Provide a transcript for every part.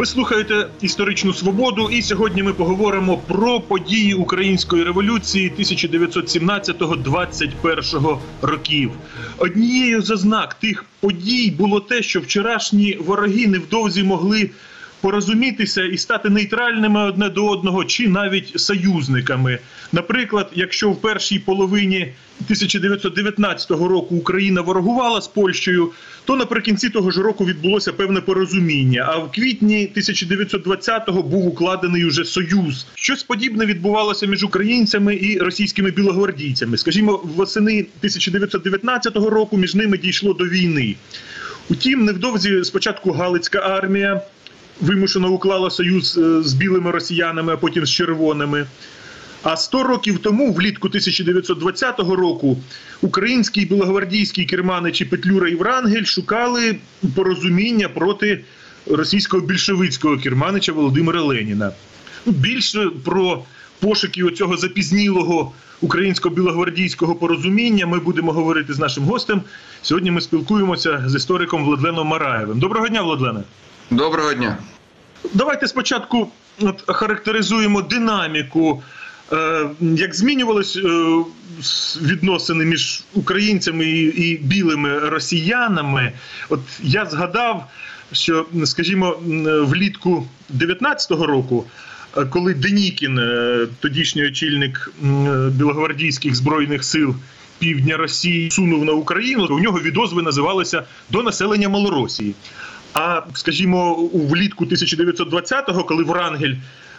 Ви слухаєте історичну свободу, і сьогодні ми поговоримо про події української революції 1917-21 років. Однією з ознак тих подій було те, що вчорашні вороги невдовзі могли порозумітися і стати нейтральними одне до одного, чи навіть союзниками. Наприклад, якщо в першій половині 1919 року Україна ворогувала з Польщею, то наприкінці того ж року відбулося певне порозуміння. А в квітні 1920-го був укладений уже союз. Щось подібне відбувалося між українцями і російськими білогвардійцями. Скажімо, восени 1919 року між ними дійшло до війни. Утім, невдовзі спочатку Галицька армія вимушено уклала союз е, з білими росіянами, а потім з червоними. А 100 років тому, влітку 1920 року, український білогвардійський керманичі Петлюра і Врангель шукали порозуміння проти російського більшовицького керманича Володимира Леніна. Ну, Більше про пошуки оцього запізнілого українсько білогвардійського порозуміння ми будемо говорити з нашим гостем. Сьогодні ми спілкуємося з істориком Владленом Мараєвим. Доброго дня, Владлене. Доброго дня. Давайте спочатку от, характеризуємо динаміку, е, як змінювались е, відносини між українцями і, білими росіянами. От я згадав, що, скажімо, влітку 19-го року. е, Коли Денікін, тодішній очільник білогвардійських збройних сил півдня Росії, сунув на Україну, то у нього відозви називалися до населення Малоросії. А скажімо, влітку 1920-го, коли Врангель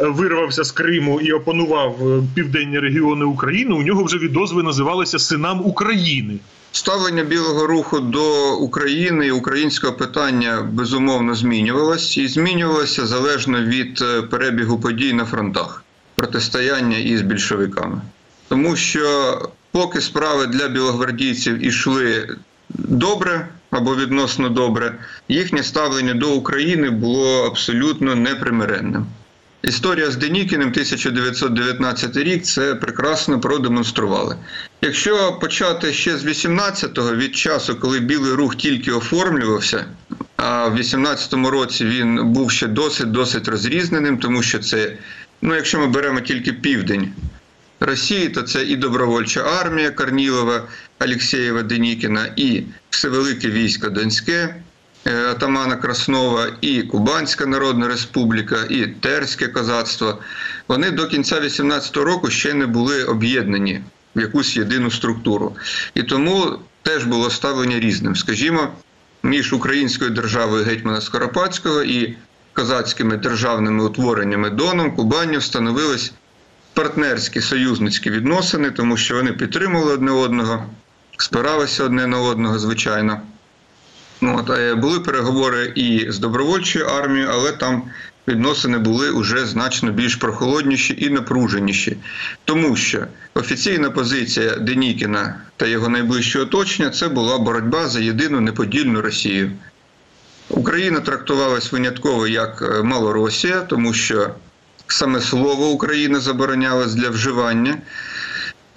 е, вирвався з Криму і опанував е, південні регіони України, у нього вже відозви називалися синам України. Ставлення білого руху до України і українського питання безумовно змінювалось і змінювалося залежно від е, перебігу подій на фронтах протистояння із більшовиками. Тому що поки справи для білогвардійців ішли добре або відносно добре, їхнє ставлення до України було абсолютно непримиренним. Історія з Денікіним 1919 рік це прекрасно продемонстрували. Якщо почати ще з 18-го, від часу, коли білий рух тільки оформлювався, а в 18-му році він був ще досить досить розрізненим, тому що це, ну якщо ми беремо тільки південь Росії, то це і добровольча армія Корнілова, Алєксєєва, Денікіна, і Всевелике військо Донське. е, Атамана Краснова і Кубанська Народна Республіка, і Терське козацтво, вони до кінця 18-го року ще не були об'єднані в якусь єдину структуру. І тому теж було ставлення різним. Скажімо, між українською державою гетьмана Скоропадського і козацькими державними утвореннями Доном, Кубанню встановились партнерські союзницькі відносини, тому що вони підтримували одне одного, спиралися одне на одного, звичайно. Ну, от, е, були переговори і з добровольчою армією, але там відносини були вже значно більш прохолодніші і напруженіші. Тому що офіційна позиція Денікіна та його найближчого оточення це була боротьба за єдину неподільну Росію. Україна трактувалась винятково як е, Малоросія, тому що саме слово Україна заборонялось для вживання.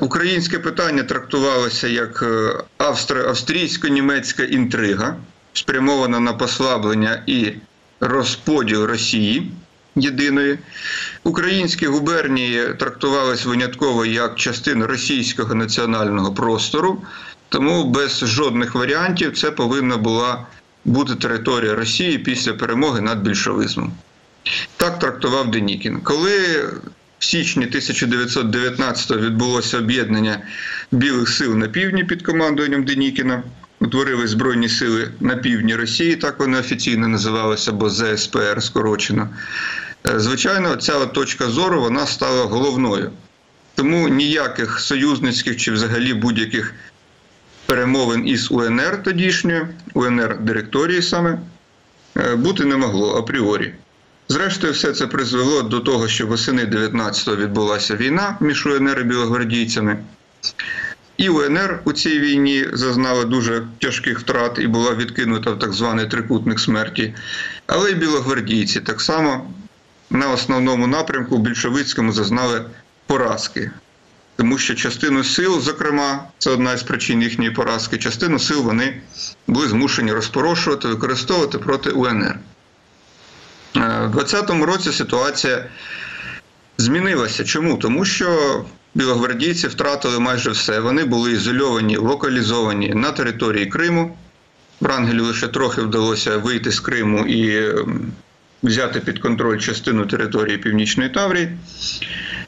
Українське питання трактувалося як е, австрійсько-німецька інтрига, спрямована на послаблення і розподіл Росії єдиної. Українські губернії трактувалися винятково як частина російського національного простору, тому без жодних варіантів це повинна була бути територія Росії після перемоги над більшовизмом. Так трактував Денікін. Коли в січні 1919-го відбулося об'єднання білих сил на півдні під командуванням Денікіна, утворили Збройні сили на півдні Росії, так вони офіційно називалися, або ЗСПР скорочено. Е, Звичайно, ця точка зору вона стала головною. Тому ніяких союзницьких чи взагалі будь-яких перемовин із УНР тодішньою, УНР директорії саме, е, бути не могло апріорі. Зрештою, все це призвело до того, що восени 19-го відбулася війна між УНР і білогвардійцями. І УНР у цій війні зазнала дуже тяжких втрат і була відкинута в так званий трикутник смерті. Але й білогвардійці так само на основному напрямку більшовицькому зазнали поразки. Тому що частину сил, зокрема, це одна із причин їхньої поразки, частину сил вони були змушені розпорошувати, використовувати проти УНР. Е, У 2020 році ситуація змінилася. Чому? Тому що білогвардійці втратили майже все. Вони були ізольовані, локалізовані на території Криму. Врангелю лише трохи вдалося вийти з Криму і взяти під контроль частину території Північної Таврії.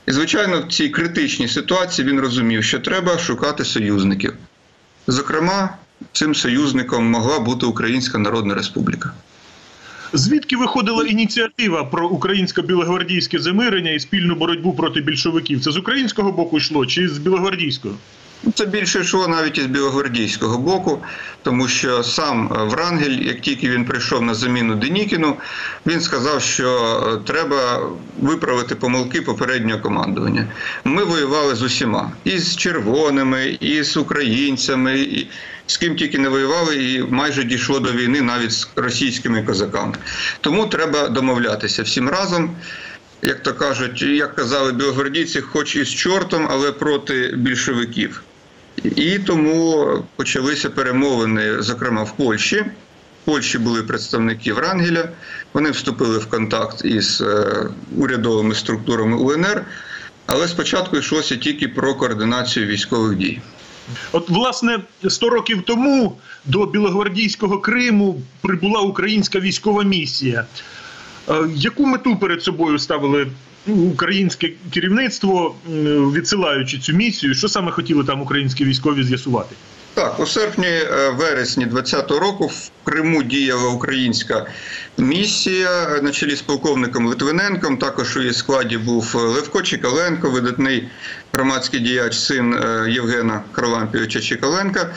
І, звичайно, в цій критичній ситуації він розумів, що треба шукати союзників. Зокрема, цим союзником могла бути Українська Народна Республіка. Звідки виходила ініціатива про українсько-білогвардійське замирення і спільну боротьбу проти більшовиків? Це з українського боку йшло чи з білогвардійського? Це більше йшло навіть із білогвардійського боку, тому що сам Врангель, як тільки він прийшов на заміну Денікіну, він сказав, що е, треба виправити помилки попереднього командування. Ми воювали з усіма і з червоними, і з українцями, і з ким тільки не воювали, і майже дійшло до війни навіть з російськими козаками. Тому треба домовлятися всім разом. Як то кажуть, як казали білогвардійці, хоч і з чортом, але проти більшовиків. І тому почалися перемовини, зокрема в Польщі. В Польщі були представники Врангеля, вони вступили в контакт із е, урядовими структурами УНР, але спочатку йшлося тільки про координацію військових дій. От, власне, 100 років тому до Білогвардійського Криму прибула українська військова місія. Е, Яку мету перед собою ставили українське керівництво, відсилаючи цю місію? Що саме хотіли там українські військові з'ясувати? Так, у серпні-вересні 2020 року в Криму діяла українська місія на чолі з полковником Литвиненком. Також у її складі був Левко Чікаленко, видатний громадський діяч, син е, Євгена Харлампійовича Чікаленка.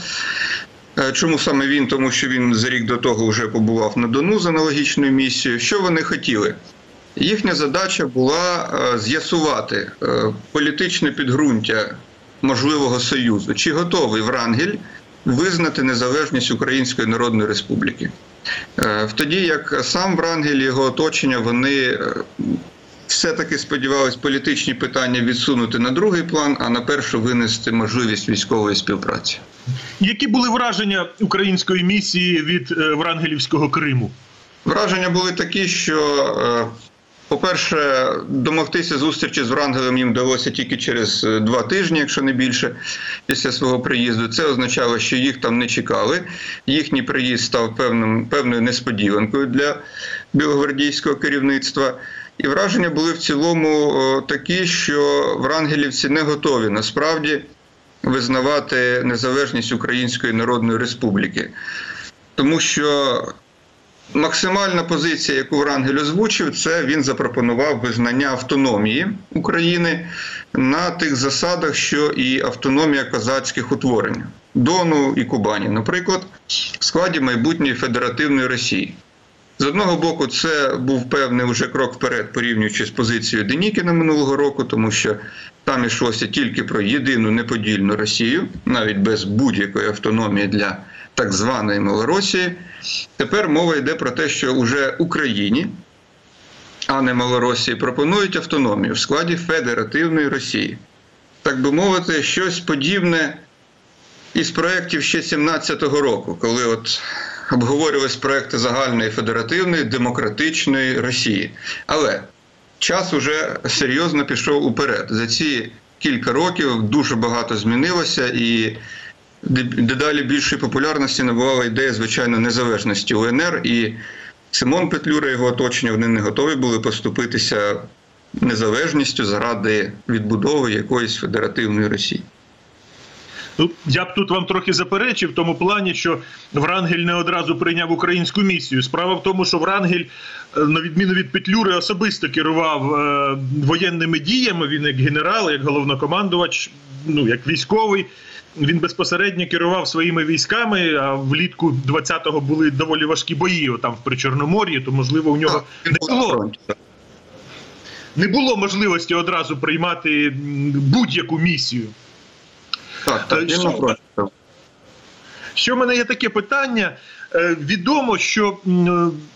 Е, Чому саме він? Тому що він за рік до того вже побував на Дону з аналогічною місією. Що вони хотіли? Їхня задача була е, з'ясувати е, політичне підґрунтя можливого союзу. Чи готовий Врангель визнати незалежність Української Народної Республіки? Е, В тоді як сам Врангель і його оточення вони е, все-таки сподівались політичні питання відсунути на другий план, а на першу винести можливість військової співпраці. Які були враження української місії від е, Врангелівського Криму? Враження були такі, що, по-перше, домогтися зустрічі з Врангелем їм вдалося тільки через е, два тижні, якщо не більше, після свого приїзду. Це означало, що їх там не чекали. Їхній приїзд став певним, певною несподіванкою для білогвардійського керівництва. І враження були в цілому такі, що врангелівці не готові насправді визнавати незалежність Української Народної Республіки. Тому що максимальна позиція, яку Врангель озвучив, це він запропонував визнання автономії України на тих засадах, що і автономія козацьких утворень Дону і Кубані, наприклад, в складі майбутньої федеративної Росії. З одного боку, це був певний вже крок вперед, порівнюючи з позицією Денікіна минулого року, тому що там йшлося тільки про єдину неподільну Росію, навіть без будь-якої автономії для так званої Малоросії. Тепер мова йде про те, що уже Україні, а не Малоросії, пропонують автономію в складі Федеративної Росії. Так би мовити, щось подібне із проєктів ще 17-го року, коли от обговорювались проекти загальної федеративної демократичної Росії. Але час уже серйозно пішов уперед. За ці кілька років дуже багато змінилося, і дедалі більшої популярності набувала ідея, звичайно, незалежності УНР. І Симон Петлюра і його оточення вони не готові були поступитися незалежністю заради відбудови якоїсь федеративної Росії. Ну, я б тут вам трохи заперечив в тому плані, що Врангель не одразу прийняв українську місію. Справа в тому, що Врангель, е, на відміну від Петлюри, особисто керував е, воєнними діями. Він як генерал, як головнокомандувач, ну як військовий. Він безпосередньо керував своїми військами. А влітку 20-го були доволі важкі бої там в Причорномор'ї, то можливо у нього не було, не було можливості одразу приймати будь-яку місію. Так, так, Е, що- Що в мене є таке питання? Е, Відомо, що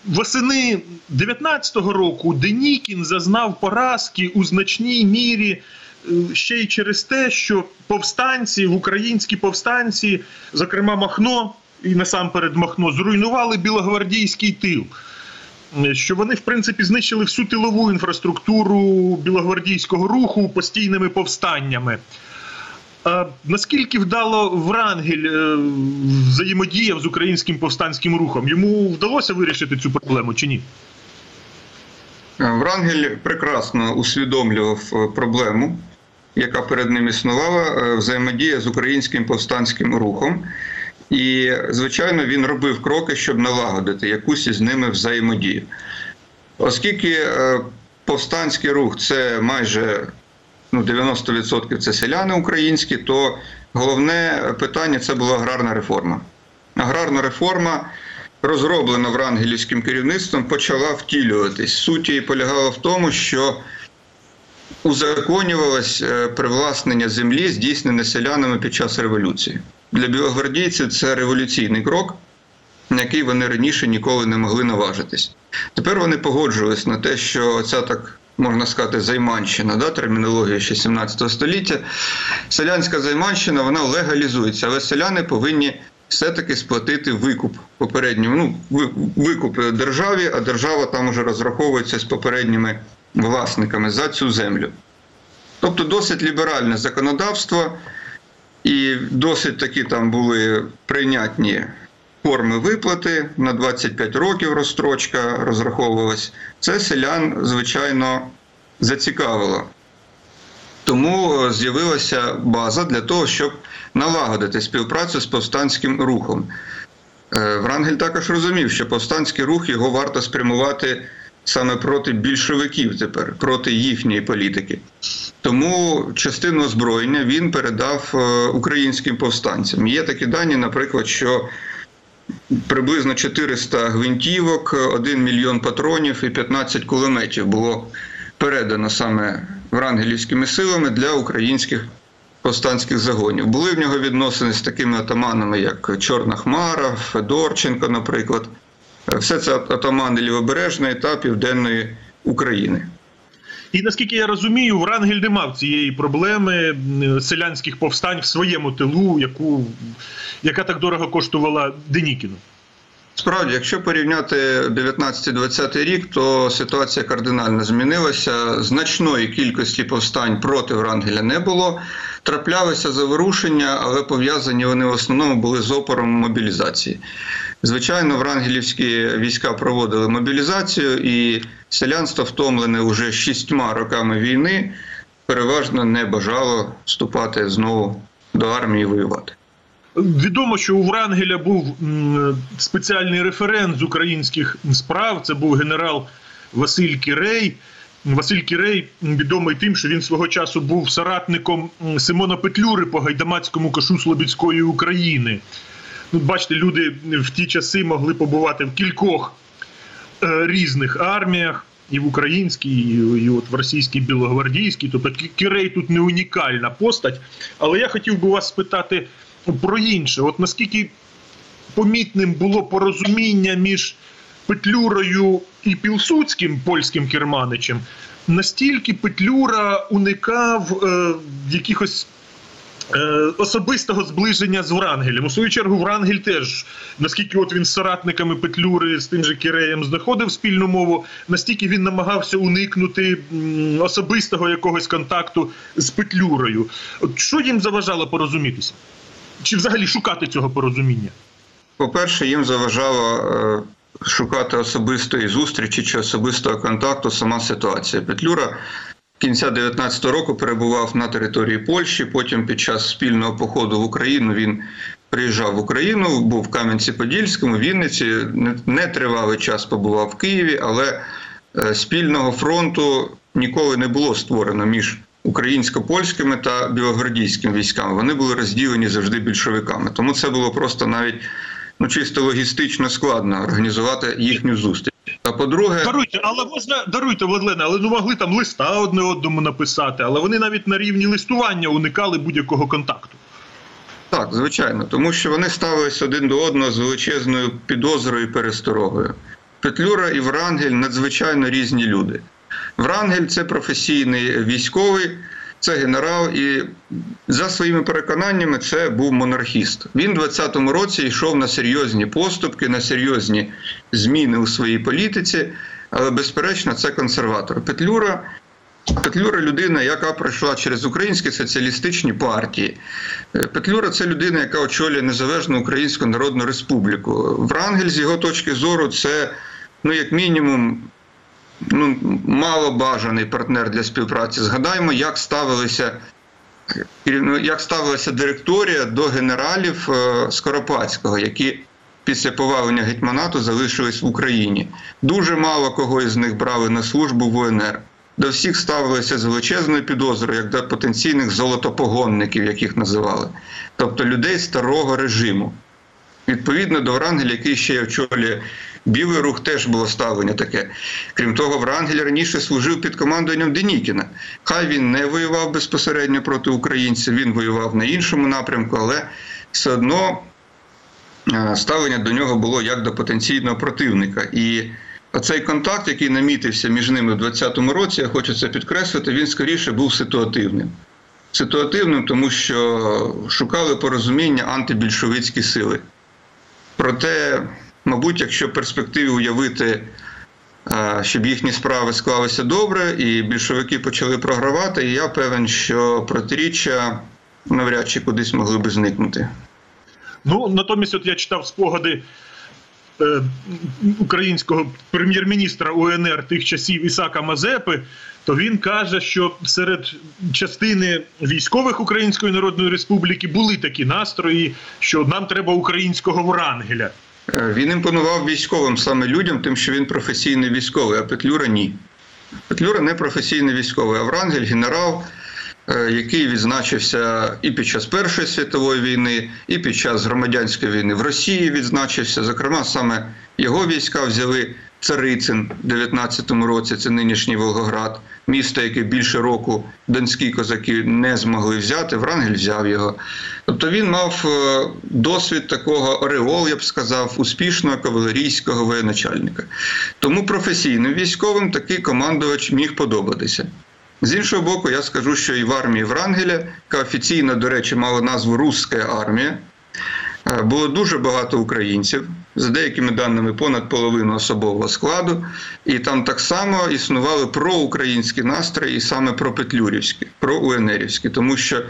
восени 19-го року Денікін зазнав поразки у значній мірі е, ще й через те, що повстанці, українські повстанці, зокрема Махно і насамперед Махно, зруйнували білогвардійський тил. що вони в принципі знищили всю тилову інфраструктуру білогвардійського руху постійними повстаннями. А наскільки вдало Врангель е, взаємодіяв з українським повстанським рухом? Йому вдалося вирішити цю проблему чи ні? Врангель прекрасно усвідомлював е, проблему, яка перед ним існувала, е, взаємодія з українським повстанським рухом. І, звичайно, він робив кроки, щоб налагодити якусь із ними взаємодію. Оскільки е, повстанський рух це майже ну, 90% це селяни українські, то головне питання це була аграрна реформа. Аграрна реформа, розроблена врангелівським керівництвом, почала втілюватись. Суть її полягала в тому, що узаконювалось е, привласнення землі, здійснене селянами під час революції. Для білогвардійців це революційний крок, на який вони раніше ніколи не могли наважитись. Тепер вони погоджувались на те, що ця так можна сказати, займанщина, да, термінологія ще 17 століття. Селянська займанщина вона легалізується, але селяни повинні все-таки сплатити викуп попередньому, ну, викуп державі, а держава там уже розраховується з попередніми власниками за цю землю. Тобто досить ліберальне законодавство, і досить такі там були прийнятні форми виплати на 25 років розстрочка розраховувалась. Це селян, звичайно, зацікавило. Тому з'явилася база для того, щоб налагодити співпрацю з повстанським рухом. Е, Врангель також розумів, що повстанський рух його варто спрямувати саме проти більшовиків тепер, проти їхньої політики. Тому частину озброєння він передав е, українським повстанцям. Є такі дані, наприклад, що приблизно 400 гвинтівок, 1 мільйон патронів і 15 кулеметів було передано саме врангелівськими силами для українських повстанських загонів. Були в нього відносини з такими атаманами, як Чорна Хмара, Федорченко, наприклад. Все це атамани Лівобережної та Південної України. І наскільки я розумію, Врангель не мав цієї проблеми селянських повстань в своєму тилу, яку, яка так дорого коштувала Денікіну. Справді, якщо порівняти 19-20 рік, то ситуація кардинально змінилася. Значної кількості повстань проти Врангеля не було. Траплялися заворушення, але пов'язані вони в основному були з опором мобілізації. Звичайно, врангелівські війська проводили мобілізацію, і селянство, втомлене уже шістьма роками війни, переважно не бажало вступати знову до армії воювати. Відомо, що у Врангеля був спеціальний референт з українських справ. Це був генерал Василь Кірей. Василь Кірей відомий тим, що він свого часу був соратником Симона Петлюри по гайдамацькому кошу Слобідської України. Ну, бачите, люди в ті часи могли побувати в кількох е, різних арміях. І в українській, і, і от в російській білогвардійській, тобто Кірей тут не унікальна постать. Але я хотів би вас спитати про інше. От наскільки помітним було порозуміння між Петлюрою і Пілсудським польським керманичем, настільки Петлюра уникав е, якихось особистого зближення з Врангелем. У свою чергу Врангель теж, наскільки от він з соратниками Петлюри з тим же Кіреєм знаходив спільну мову, настільки він намагався уникнути особистого якогось контакту з Петлюрою. От що їм заважало порозумітися? Чи взагалі шукати цього порозуміння? По-перше, їм заважало е, шукати особистої зустрічі чи особистого контакту сама ситуація. Петлюра кінця 19-го року перебував на території Польщі. Потім, під час спільного походу в Україну, він приїжджав в Україну, був в Кам'янці-Подільському, Вінниці. Нетривалий час побував в Києві, але е, спільного фронту ніколи не було створено між українсько-польськими та білогвардійськими військами. Вони були розділені завжди більшовиками. Тому це було просто навіть ну чисто логістично складно організувати їхню зустріч. А по-друге, даруйте, але можна даруйте Владлена, але ну могли там листа одне одному написати, але вони навіть на рівні листування уникали будь-якого контакту. Так, звичайно, тому що вони ставились один до одного з величезною підозрою і пересторогою. Петлюра і Врангель надзвичайно різні люди. Врангель це професійний військовий, це генерал, і за своїми переконаннями це був монархіст. Він у 20-му році йшов на серйозні поступки, на серйозні зміни у своїй політиці, але безперечно, це консерватор. Петлюра. Петлюра людина, яка пройшла через українські соціалістичні партії. Е, Петлюра це людина, яка очолює Незалежну Українську Народну Республіку. Врангель, з його точки зору, це, ну, як мінімум, ну, малобажаний партнер для співпраці. Згадаємо, як ставилися. Як ставилася директорія до генералів е, Скоропадського, які після повалення гетьманату залишились в Україні. Дуже мало кого із них брали на службу в УНР. До всіх ставилися з величезною підозрою, як до потенційних золотопогонників, яких називали, тобто людей старого режиму. Відповідно до Врангеля, який ще очолює білий рух, теж було ставлення таке. Крім того, Врангель раніше служив під командуванням Денікіна. Хай він не воював безпосередньо проти українців, він воював на іншому напрямку, але все одно е, ставлення до нього було як до потенційного противника. І оцей контакт, який намітився між ними в 20-му році, я хочу це підкреслити, він скоріше був ситуативним. Ситуативним, тому що шукали порозуміння антибільшовицькі сили. Проте, мабуть, якщо в перспективі уявити, е, щоб їхні справи склалися добре, і більшовики почали програвати, я певен, що протиріччя навряд чи кудись могли би зникнути. Ну, натомість, от я читав спогади е, українського прем'єр-міністра УНР тих часів Ісака Мазепи, то він каже, що серед частини військових Української Народної Республіки були такі настрої, що нам треба українського Врангеля. Е, Він імпонував військовим саме людям, тим, що він професійний військовий, а Петлюра ні. Петлюра не професійний військовий, а Врангель генерал, е, який відзначився і під час Першої світової війни, і під час громадянської війни в Росії відзначився. Зокрема, саме його війська взяли Царицин в 19-му році, це нинішній Волгоград, місто, яке більше року донські козаки не змогли взяти. Врангель взяв його. Тобто він мав е, досвід такого ореол, я б сказав, успішного кавалерійського воєначальника. Тому професійним військовим такий командувач міг подобатися. З іншого боку, я скажу, що і в армії Врангеля, яка офіційно, до речі, мала назву Руська армія, було дуже багато українців, за деякими даними понад половину особового складу, і там так само існували проукраїнські настрої, і саме пропетлюрівські, проуенерівські, тому що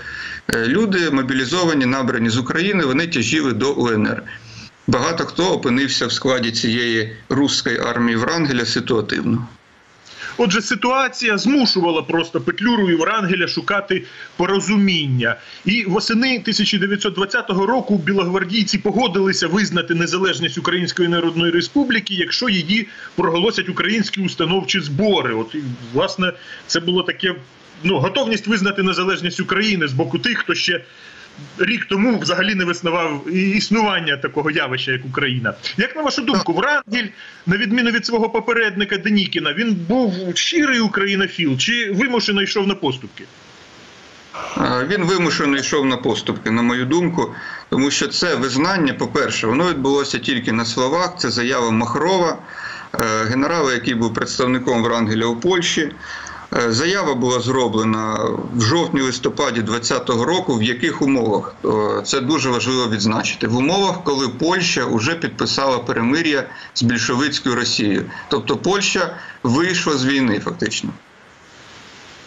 е, люди мобілізовані, набрані з України, вони тяжіли до УНР. Багато хто опинився в складі цієї руської армії Врангеля ситуативно. Отже, ситуація змушувала просто Петлюру і Врангеля шукати порозуміння. І восени 1920 року білогвардійці погодилися визнати незалежність Української Народної Республіки, якщо її проголосять українські установчі збори. От і, власне це було таке ну готовність визнати незалежність України з боку тих, хто ще. Рік тому взагалі не виснував існування такого явища, як Україна. Як на вашу думку, Врангель, на відміну від свого попередника Денікіна, він був щирий українофіл чи вимушено йшов на поступки? Він вимушено йшов на поступки, на мою думку, тому що це визнання, по-перше, воно відбулося тільки на словах. Це заява Махрова, е, генерала, який був представником Врангеля у Польщі. Е, Заява була зроблена в жовтні-листопаді 2020 року. В яких умовах Е, це дуже важливо відзначити. В умовах, коли Польща вже підписала перемир'я з більшовицькою Росією, тобто Польща вийшла з війни, фактично.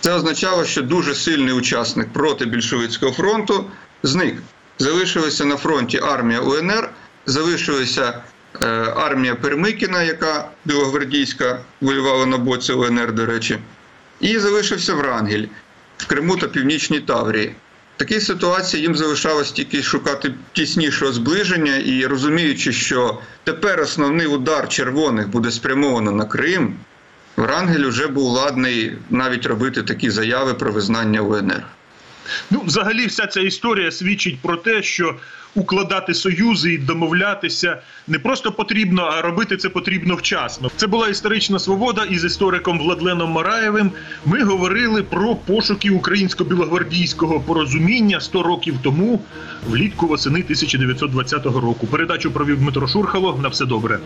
Це означало, що дуже сильний учасник проти більшовицького фронту зник. Залишилася на фронті армія УНР, залишилася е, армія Пермикіна, яка білогвардійська воювала на боці УНР, до речі, і залишився Врангель в Криму та Північній Таврії. В такій ситуації їм залишалось тільки шукати тіснішого зближення і розуміючи, що тепер основний удар червоних буде спрямовано на Крим. Врангель вже був ладний навіть робити такі заяви про визнання УНР. Ну, взагалі, вся ця історія свідчить про те, що укладати союзи і домовлятися не просто потрібно, а робити це потрібно вчасно. Це була історична свобода із істориком Владленом Мараєвим. Ми говорили про пошуки українсько-білогвардійського порозуміння 100 років тому, влітку восени 1920 року. Передачу провів Дмитро Шурхало. На все добре.